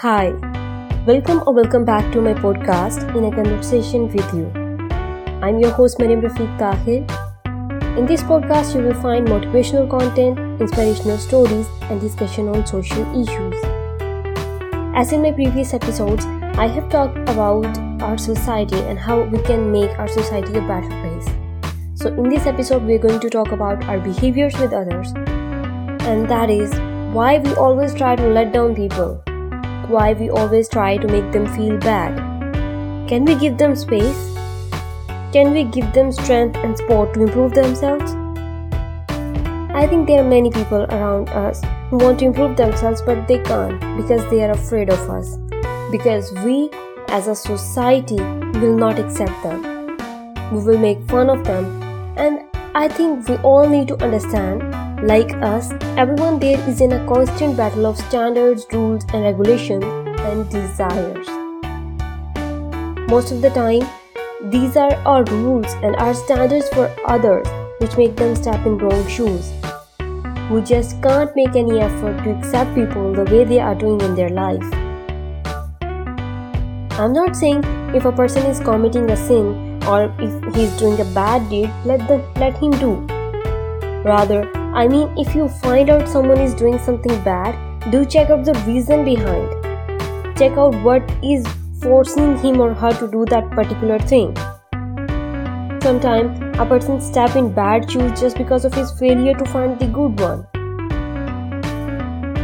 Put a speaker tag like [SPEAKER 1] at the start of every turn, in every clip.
[SPEAKER 1] Hi, welcome or welcome back to my podcast in a conversation with you. I'm your host Mariam Rafiq Tahir. In this podcast, you will find motivational content, inspirational stories, and discussion on social issues. As in my previous episodes, I have talked about our society and how we can make our society a better place. So, in this episode, we're going to talk about our behaviors with others, and that is why we always try to let down people why we always try to make them feel bad. Can we give them space? Can we give them strength and support to improve themselves? I think there are many people around us who want to improve themselves but they can't because they are afraid of us. Because we, as a society, will not accept them. We will make fun of them, and I think we all need to understand like us, everyone there is in a constant battle of standards, rules, and regulations and desires. Most of the time, these are our rules and our standards for others which make them step in wrong shoes. We just can't make any effort to accept people the way they are doing in their life. I'm not saying if a person is committing a sin or if he's doing a bad deed, let, the, let him do. Rather, I mean, if you find out someone is doing something bad, do check out the reason behind. Check out what is forcing him or her to do that particular thing. Sometimes a person step in bad shoes just because of his failure to find the good one.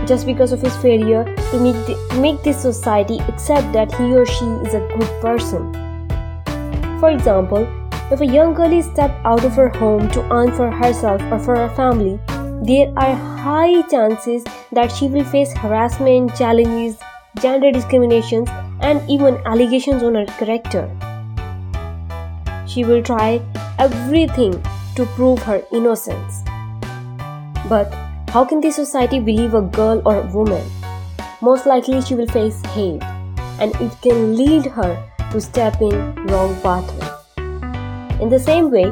[SPEAKER 1] Just because of his failure to make, the, make this society accept that he or she is a good person. For example, if a young girl is stepped out of her home to earn for herself or for her family, there are high chances that she will face harassment, challenges, gender discriminations, and even allegations on her character. She will try everything to prove her innocence. But how can the society believe a girl or a woman? Most likely she will face hate and it can lead her to step in wrong pathway. In the same way,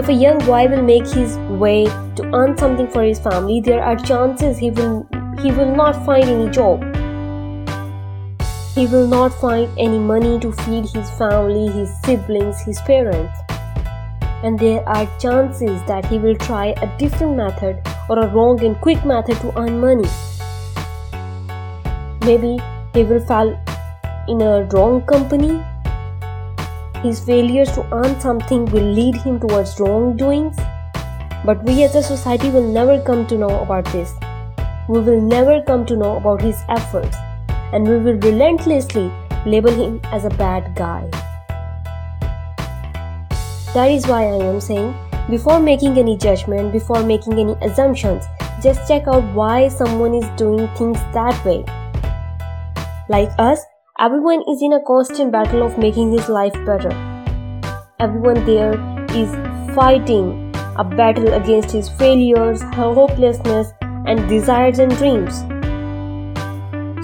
[SPEAKER 1] if a young boy will make his way to earn something for his family, there are chances he will he will not find any job. He will not find any money to feed his family, his siblings, his parents. And there are chances that he will try a different method or a wrong and quick method to earn money. Maybe he will fall in a wrong company his failures to earn something will lead him towards wrongdoings. But we as a society will never come to know about this. We will never come to know about his efforts, and we will relentlessly label him as a bad guy. That is why I am saying before making any judgment, before making any assumptions, just check out why someone is doing things that way. Like us, Everyone is in a constant battle of making his life better. Everyone there is fighting a battle against his failures, hopelessness, and desires and dreams.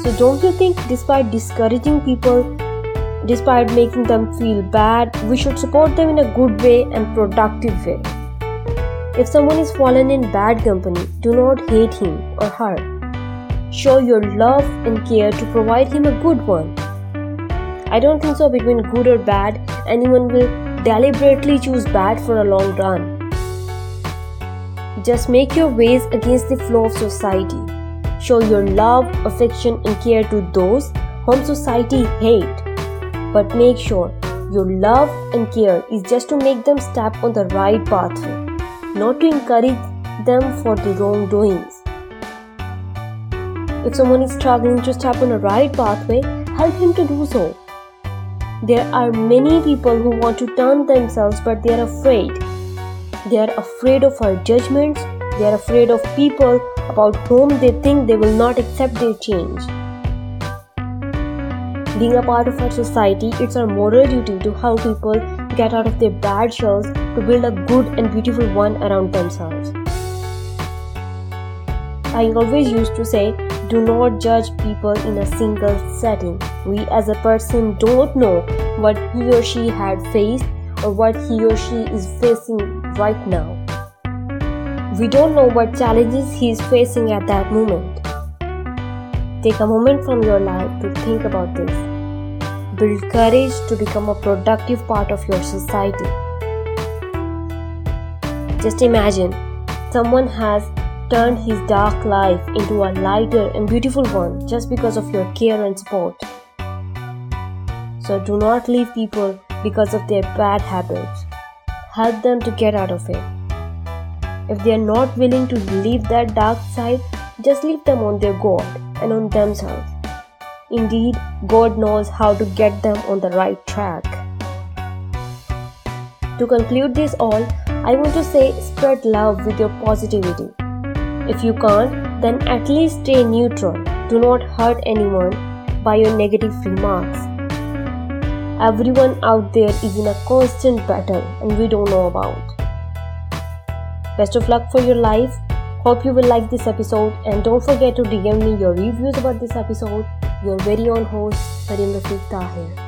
[SPEAKER 1] So, don't you think, despite discouraging people, despite making them feel bad, we should support them in a good way and productive way? If someone is fallen in bad company, do not hate him or her. Show your love and care to provide him a good one. I don't think so between good or bad, anyone will deliberately choose bad for a long run. Just make your ways against the flow of society. Show your love, affection, and care to those whom society hate. But make sure your love and care is just to make them step on the right pathway, not to encourage them for the wrongdoings. If someone is struggling to step on a right pathway, help him to do so. There are many people who want to turn themselves but they are afraid. They are afraid of our judgments, they are afraid of people about whom they think they will not accept their change. Being a part of our society, it's our moral duty to help people get out of their bad shells to build a good and beautiful one around themselves. I always used to say, do not judge people in a single setting. We as a person don't know what he or she had faced or what he or she is facing right now. We don't know what challenges he is facing at that moment. Take a moment from your life to think about this. Build courage to become a productive part of your society. Just imagine someone has turned his dark life into a lighter and beautiful one just because of your care and support. So do not leave people because of their bad habits. Help them to get out of it. If they are not willing to leave that dark side, just leave them on their God and on themselves. Indeed, God knows how to get them on the right track. To conclude this all, I want to say spread love with your positivity. If you can't, then at least stay neutral. Do not hurt anyone by your negative remarks. Everyone out there is in a constant battle and we don't know about. Best of luck for your life. Hope you will like this episode and don't forget to DM me your reviews about this episode. Your very own host, Mariam Rafiq Tahir.